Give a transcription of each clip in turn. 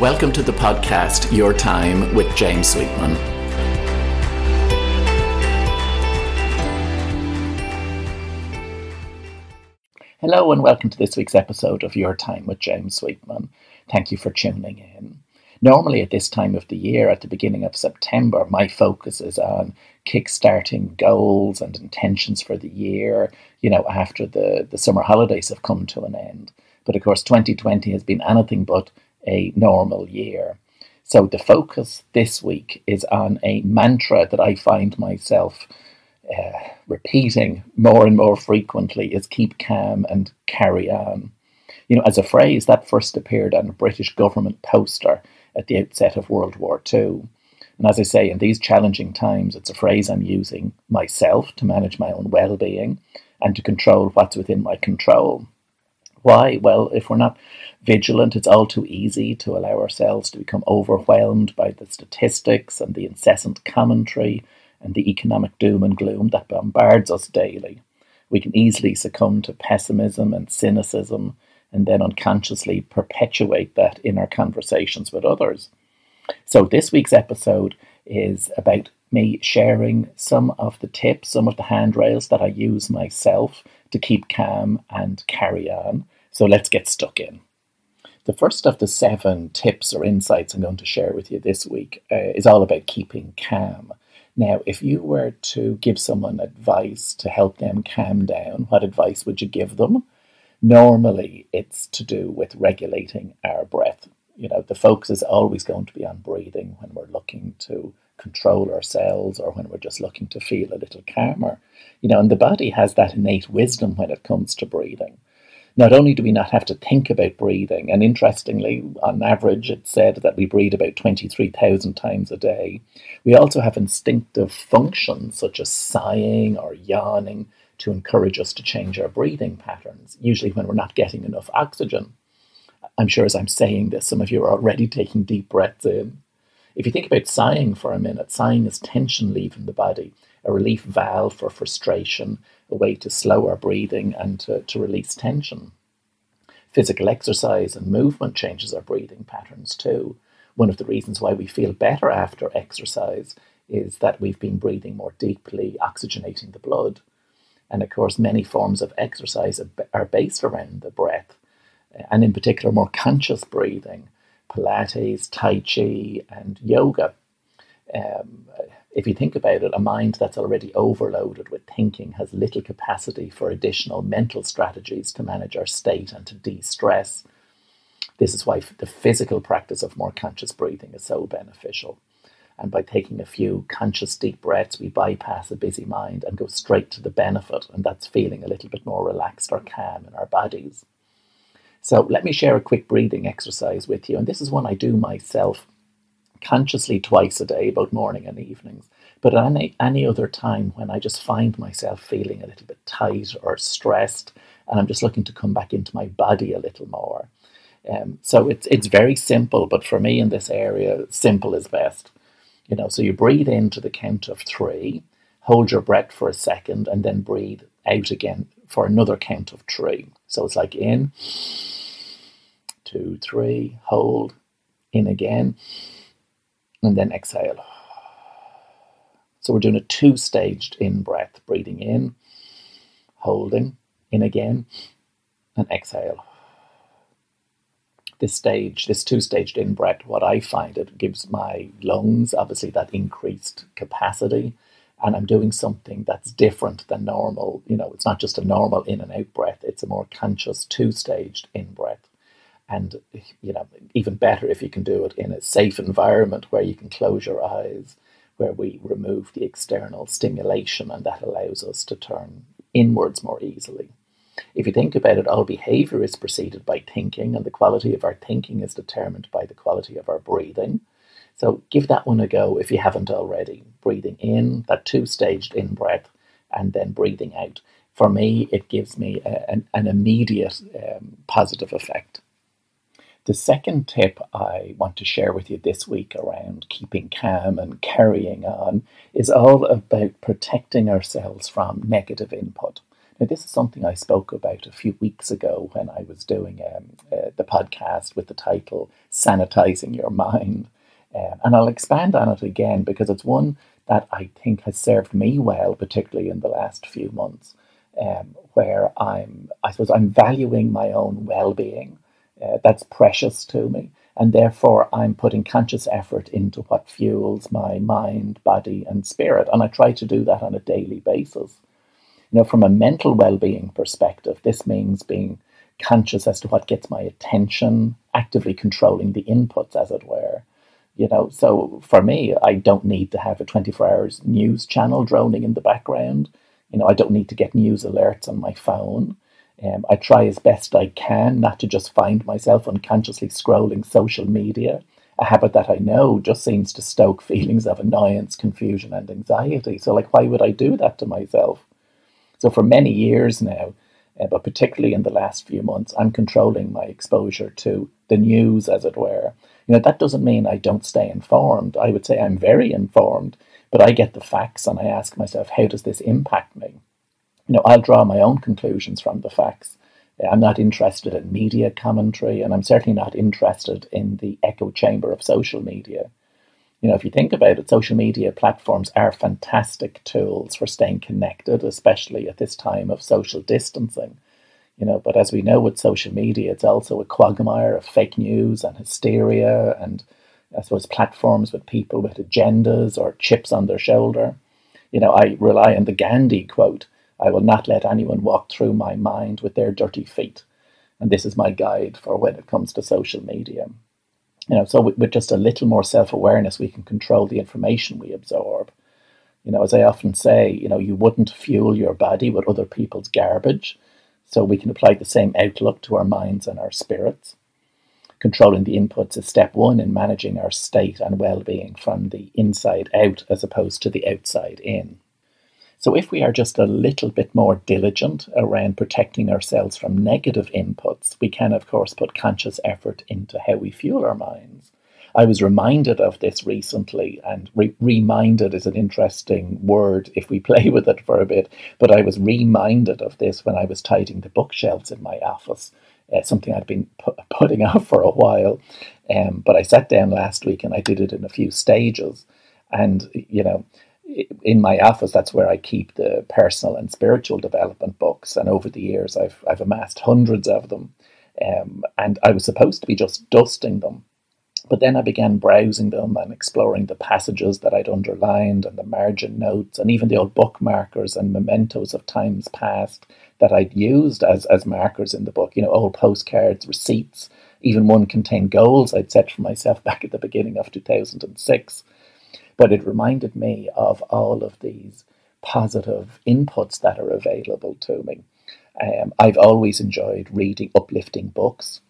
Welcome to the podcast Your Time with James Sweetman. Hello, and welcome to this week's episode of Your Time with James Sweetman. Thank you for tuning in. Normally, at this time of the year, at the beginning of September, my focus is on kickstarting goals and intentions for the year, you know, after the, the summer holidays have come to an end. But of course, 2020 has been anything but a normal year. So the focus this week is on a mantra that I find myself uh, repeating more and more frequently is keep calm and carry on. You know, as a phrase that first appeared on a British government poster at the outset of World War II. And as I say, in these challenging times, it's a phrase I'm using myself to manage my own well being and to control what's within my control. Why? Well, if we're not vigilant, it's all too easy to allow ourselves to become overwhelmed by the statistics and the incessant commentary and the economic doom and gloom that bombards us daily. We can easily succumb to pessimism and cynicism and then unconsciously perpetuate that in our conversations with others. So, this week's episode is about me sharing some of the tips, some of the handrails that I use myself to keep calm and carry on. So, let's get stuck in. The first of the seven tips or insights I'm going to share with you this week uh, is all about keeping calm. Now, if you were to give someone advice to help them calm down, what advice would you give them? Normally, it's to do with regulating our breath. You know, the focus is always going to be on breathing when we're looking to control ourselves or when we're just looking to feel a little calmer. You know, and the body has that innate wisdom when it comes to breathing not only do we not have to think about breathing, and interestingly, on average, it's said that we breathe about 23,000 times a day, we also have instinctive functions such as sighing or yawning to encourage us to change our breathing patterns, usually when we're not getting enough oxygen. I'm sure as I'm saying this, some of you are already taking deep breaths in. If you think about sighing for a minute, sighing is tension leaving the body, a relief valve for frustration, a way to slow our breathing and to, to release tension. Physical exercise and movement changes our breathing patterns too. One of the reasons why we feel better after exercise is that we've been breathing more deeply, oxygenating the blood. And of course, many forms of exercise are based around the breath, and in particular, more conscious breathing. Pilates, Tai Chi, and yoga. Um, if you think about it, a mind that's already overloaded with thinking has little capacity for additional mental strategies to manage our state and to de stress. This is why the physical practice of more conscious breathing is so beneficial. And by taking a few conscious deep breaths, we bypass a busy mind and go straight to the benefit, and that's feeling a little bit more relaxed or calm in our bodies. So, let me share a quick breathing exercise with you. And this is one I do myself consciously twice a day, both morning and evenings. But any, any other time when I just find myself feeling a little bit tight or stressed, and I'm just looking to come back into my body a little more. Um, so it's it's very simple, but for me in this area, simple is best. You know, so you breathe in to the count of three, hold your breath for a second, and then breathe out again for another count of three. So it's like in, two, three, hold, in again, and then exhale. So we're doing a two staged in breath, breathing in, holding, in again, and exhale. This stage, this two staged in breath, what I find it gives my lungs obviously that increased capacity. And I'm doing something that's different than normal. You know, it's not just a normal in and out breath, it's a more conscious two staged in breath and you know even better if you can do it in a safe environment where you can close your eyes where we remove the external stimulation and that allows us to turn inwards more easily. If you think about it all behavior is preceded by thinking and the quality of our thinking is determined by the quality of our breathing. So give that one a go if you haven't already. Breathing in that two staged in breath and then breathing out. For me it gives me a, an, an, immediate um, positive effect the second tip I want to share with you this week around keeping calm and carrying on is all about protecting ourselves from negative input. Now, this is something I spoke about a few weeks ago when I was doing um, uh, the podcast with the title Sanitizing Your Mind. Um, and I'll expand on it again because it's one that I think has served me well, particularly in the last few months, um, where I'm, I suppose, I'm valuing my own well-being. Uh, that's precious to me, and therefore I'm putting conscious effort into what fuels my mind, body, and spirit, and I try to do that on a daily basis. You know, from a mental well-being perspective, this means being conscious as to what gets my attention, actively controlling the inputs, as it were you know, so for me, I don't need to have a 24 hours news channel droning in the background. You know, I don't need to get news alerts on my phone. Um, I try as best I can not to just find myself unconsciously scrolling social media, a habit that I know just seems to stoke feelings of annoyance, confusion, and anxiety. So, like, why would I do that to myself? So, for many years now, uh, but particularly in the last few months, I'm controlling my exposure to the news, as it were. You know, that doesn't mean I don't stay informed. I would say I'm very informed, but I get the facts and I ask myself, how does this impact me? You know, I'll draw my own conclusions from the facts. Uh, I'm not interested in media commentary, and I'm certainly not interested in the echo chamber of social media. You know, if you think about it, social media platforms are fantastic tools for staying connected, especially at this time of social distancing. You know, but as we know with social media, it's also a quagmire of fake news and hysteria, and I suppose platforms with people with agendas or chips on their shoulder. You know, I rely on the Gandhi quote I will not let anyone walk through my mind with their dirty feet. And this is my guide for when it comes to social media. You know, so with, with just a little more self awareness, we can control the information we absorb. You know, as I often say, you know, you wouldn't fuel your body with other people's garbage. So we can apply the same outlook to our minds and our spirits. Controlling the inputs is step one in managing our state and well being from the inside out as opposed to the outside in. So, if we are just a little bit more diligent around protecting ourselves from negative inputs, we can, of course, put conscious effort into how we fuel our minds. I was reminded of this recently, and re- reminded is an interesting word if we play with it for a bit. But I was reminded of this when I was tidying the bookshelves in my office, uh, something I'd been pu- putting off for a while. Um, but I sat down last week and I did it in a few stages. And, you know, in my office, that's where I keep the personal and spiritual development books. And over the years, I've I've amassed hundreds of them. Um, and I was supposed to be just dusting them, but then I began browsing them and exploring the passages that I'd underlined and the margin notes and even the old bookmarkers and mementos of times past that I'd used as as markers in the book. You know, old postcards, receipts. Even one contained goals I'd set for myself back at the beginning of 2006 but it reminded me of all of these positive inputs that are available to me. Um, I've always enjoyed reading uplifting books.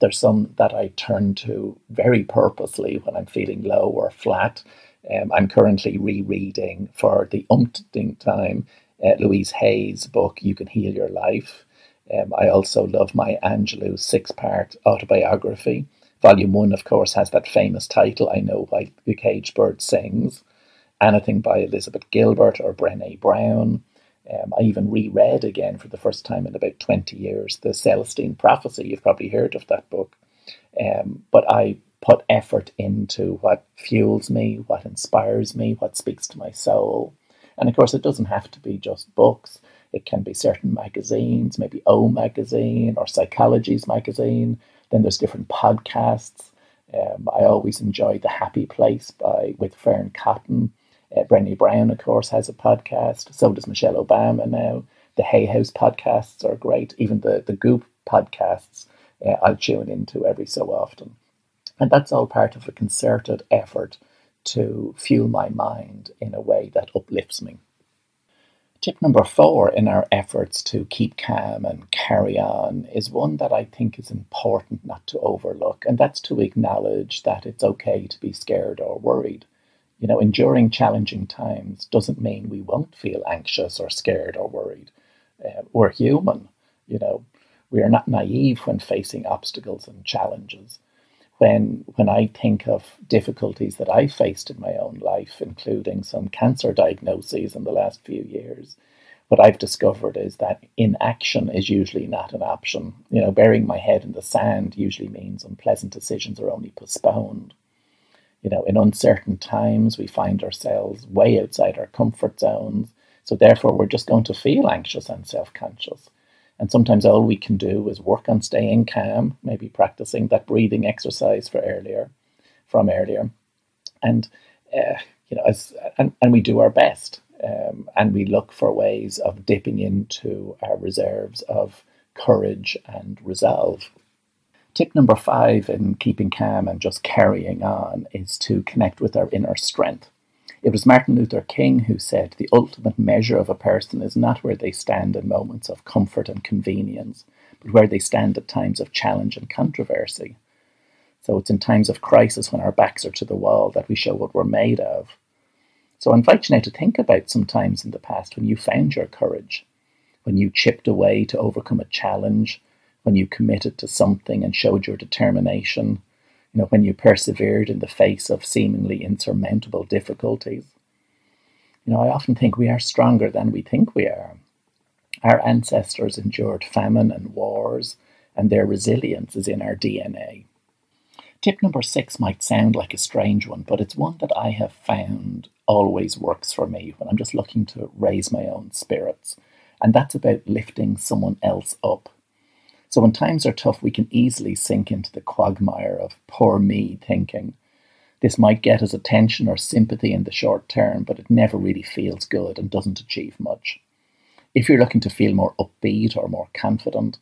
There's some that I turn to very purposely when I'm feeling low or flat. Um, I'm currently rereading for the umpteenth time uh, Louise Hay's book, You Can Heal Your Life. Um, I also love Maya Angelou six part autobiography. Volume one, of course, has that famous title, I Know Why the Caged Bird Sings. Anything by Elizabeth Gilbert or Brene Brown. Um, I even reread again for the first time in about 20 years the Celestine Prophecy. You've probably heard of that book. Um, but I put effort into what fuels me, what inspires me, what speaks to my soul. And of course, it doesn't have to be just books. It can be certain magazines, maybe O Magazine or Psychologies magazine, then there's different podcasts. Um, I always enjoy The Happy Place by with Fearne Cotton. Uh, Brené Brown, of course, has a podcast. So does Michelle Obama now. The Hay House podcasts are great. Even the, the Goop podcasts, uh, I'll tune into every so often. And that's all part of a concerted effort to fuel my mind in a way that uplifts me. Tip number four in our efforts to keep calm and carry on is one that I think is important not to overlook, and that's to acknowledge that it's okay to be scared or worried. You know, enduring challenging times doesn't mean we won't feel anxious or scared or worried. Uh, we're human, you know, we are not naive when facing obstacles and challenges when when I think of difficulties that I faced in my own life, including some cancer diagnoses in the last few years, what I've discovered is that inaction is usually not an option. You know, burying my head in the sand usually means unpleasant decisions are only postponed. You know, in uncertain times, we find ourselves way outside our comfort zones. So, therefore, we're just going to feel anxious and self conscious. And sometimes all we can do is work on staying calm, maybe practicing that breathing exercise for earlier, from earlier, and uh, you know, as and, and we do our best um, and we look for ways of dipping into our reserves of courage and resolve. Tip number five in keeping calm and just carrying on is to connect with our inner strength. It was Martin Luther King who said the ultimate measure of a person is not where they stand in moments of comfort and convenience, but where they stand at times of challenge and controversy. So it's in times of crisis when our backs are to the wall that we show what we're made of. So I invite you now to think about some times in the past when you found your courage, when you chipped away to overcome a challenge, when you committed to something and showed your determination, you know, when you persevered in the face of seemingly insurmountable difficulties. You know, I often think we are stronger than we think we are. Our ancestors endured famine and wars, and their resilience is in our DNA. Tip number six might sound like a strange one, but it's one that I have found always works for me when I'm just looking to raise my own spirits. And that's about lifting someone else up. So when times are tough, we can easily sink into the quagmire of poor me thinking. This might get us attention or sympathy in the short term, but it never really feels good and doesn't achieve much. If you're looking to feel more upbeat or more confident,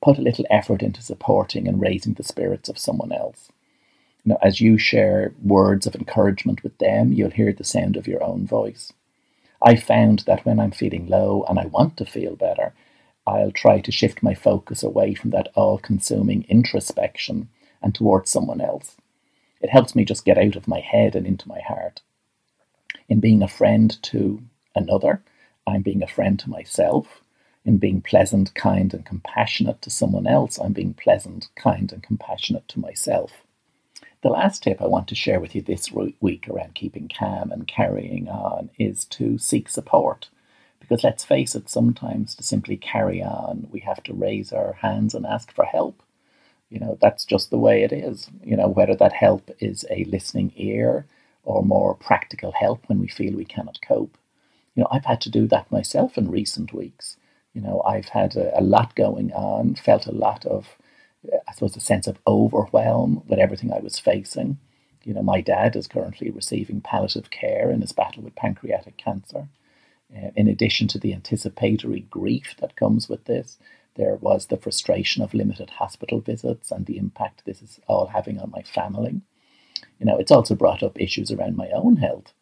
put a little effort into supporting and raising the spirits of someone else. Know, as you share words of encouragement with them, you'll hear the sound of your own voice. I found that when I'm feeling low and I want to feel better, I'll try to shift my focus away from that all consuming introspection and towards someone else. It helps me just get out of my head and into my heart. In being a friend to another, I'm being a friend to myself in being pleasant, kind, and compassionate to someone else, I'm being pleasant, kind, and compassionate to myself. The last tip I want to share with you this week around keeping calm and carrying on is to seek support. Because let's face it, sometimes to simply carry on, we have to raise our hands and ask for help. You know, that's just the way it is. You know, whether that help is a listening ear or more practical help when we feel we cannot cope. You know, I've had to do that myself in recent weeks. You know, I've had a, a lot going on, felt a lot of, I suppose, a sense of overwhelm with everything I was facing. You know, my dad is currently receiving palliative care in his battle with pancreatic cancer. Uh, in addition to the anticipatory grief that comes with this, there was the frustration of limited hospital visits and the impact this is all having on my family. You know, it's also brought up issues around my own health.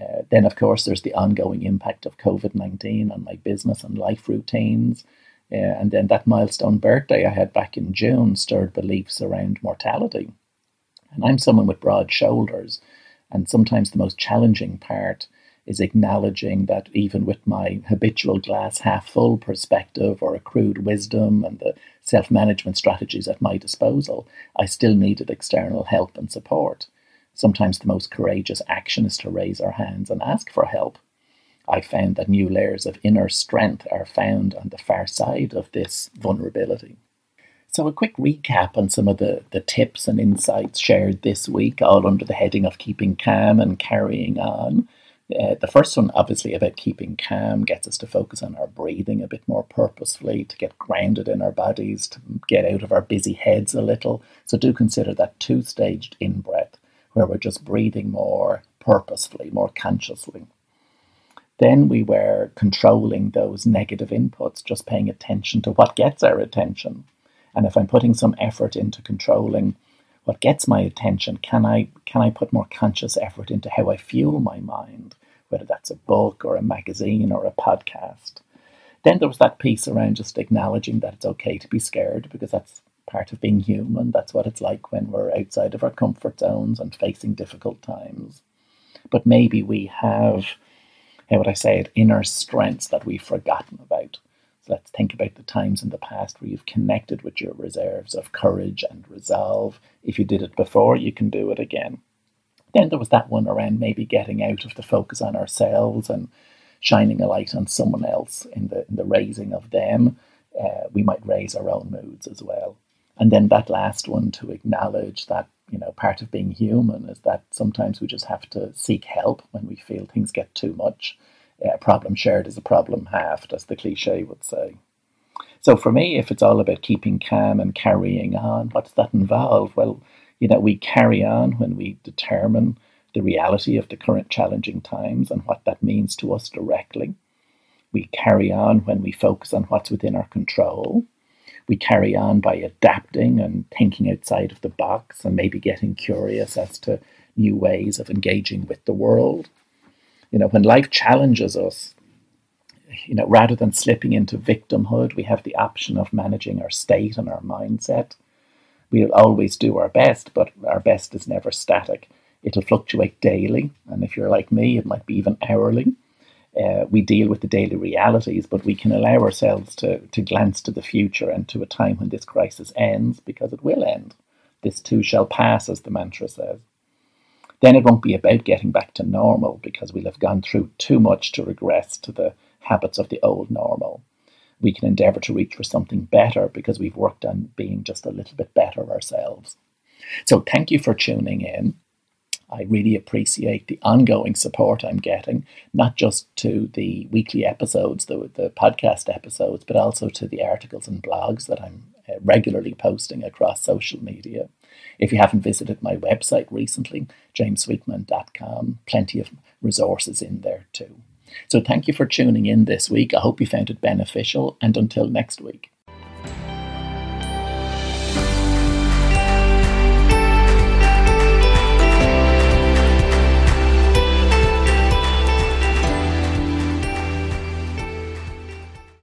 Uh, then, of course, there's the ongoing impact of COVID 19 on my business and life routines. Uh, and then that milestone birthday I had back in June stirred beliefs around mortality. And I'm someone with broad shoulders, and sometimes the most challenging part is acknowledging that even with my habitual glass half full perspective or accrued wisdom and the self management strategies at my disposal, I still needed external help and support. Sometimes the most courageous action is to raise our hands and ask for help. I found that new layers of inner strength are found on the far side of this vulnerability. So, a quick recap on some of the, the tips and insights shared this week, all under the heading of keeping calm and carrying on. Uh, the first one, obviously, about keeping calm, gets us to focus on our breathing a bit more purposefully, to get grounded in our bodies, to get out of our busy heads a little. So, do consider that two staged in breath where we're just breathing more purposefully, more consciously. Then we were controlling those negative inputs, just paying attention to what gets our attention. And if I'm putting some effort into controlling what gets my attention, can I can I put more conscious effort into how I fuel my mind, whether that's a book or a magazine or a podcast? Then there was that piece around just acknowledging that it's okay to be scared because that's part of being human. That's what it's like when we're outside of our comfort zones and facing difficult times. But maybe we have, how would I say it, inner strengths that we've forgotten about. Let's think about the times in the past where you've connected with your reserves of courage and resolve. If you did it before, you can do it again. Then there was that one around maybe getting out of the focus on ourselves and shining a light on someone else in the, in the raising of them, uh, we might raise our own moods as well. And then that last one to acknowledge that, you know, part of being human is that sometimes we just have to seek help when we feel things get too much. A problem shared is a problem halved, as the cliche would say. So for me, if it's all about keeping calm and carrying on, what does that involve? Well, you know, we carry on when we determine the reality of the current challenging times and what that means to us directly. We carry on when we focus on what's within our control. We carry on by adapting and thinking outside of the box and maybe getting curious as to new ways of engaging with the world. You know, when life challenges us, you know, rather than slipping into victimhood, we have the option of managing our state and our mindset. We'll always do our best, but our best is never static. It'll fluctuate daily, and if you're like me, it might be even hourly. Uh, we deal with the daily realities, but we can allow ourselves to, to glance to the future and to a time when this crisis ends, because it will end. This too shall pass, as the mantra says. Then it won't be about getting back to normal because we'll have gone through too much to regress to the habits of the old normal. We can endeavour to reach for something better because we've worked on being just a little bit better ourselves. So, thank you for tuning in. I really appreciate the ongoing support I'm getting, not just to the weekly episodes, the, the podcast episodes, but also to the articles and blogs that I'm uh, regularly posting across social media. If you haven't visited my website recently, jamessweetman.com, plenty of resources in there too. So thank you for tuning in this week. I hope you found it beneficial, and until next week.